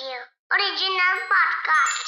Original podcast.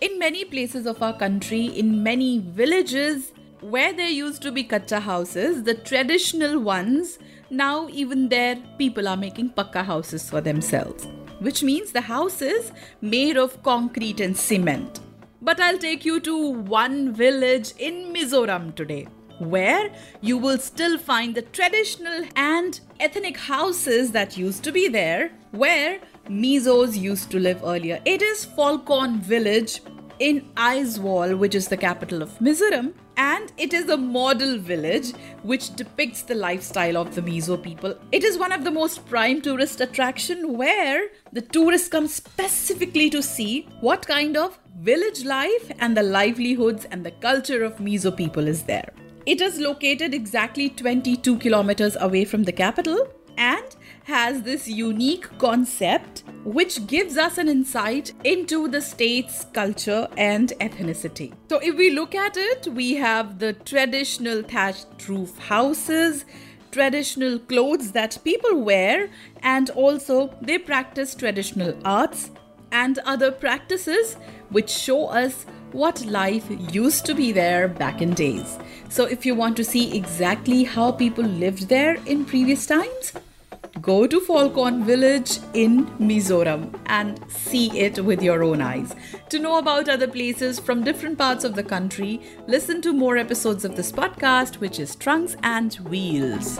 In many places of our country, in many villages where there used to be kacha houses, the traditional ones, now even there people are making pakka houses for themselves, which means the houses made of concrete and cement. But I'll take you to one village in Mizoram today where you will still find the traditional and ethnic houses that used to be there, where Mizos used to live earlier. It is Falkawn village in Aizawl, which is the capital of Mizoram, and it is a model village which depicts the lifestyle of the Mizo people. It is one of the most prime tourist attraction where the tourists come specifically to see what kind of village life and the livelihoods and the culture of Mizo people is there. It is located exactly 22 kilometers away from the capital and has this unique concept which gives us an insight into the state's culture and ethnicity. So, if we look at it, we have the traditional thatched roof houses, traditional clothes that people wear, and also they practice traditional arts and other practices which show us what life used to be there back in days. So, if you want to see exactly how people lived there in previous times, go to Falkawn village in Mizoram and see it with your own eyes. To know about other places from different parts of the country, listen to more episodes of this podcast, which is Trunks and Wheels.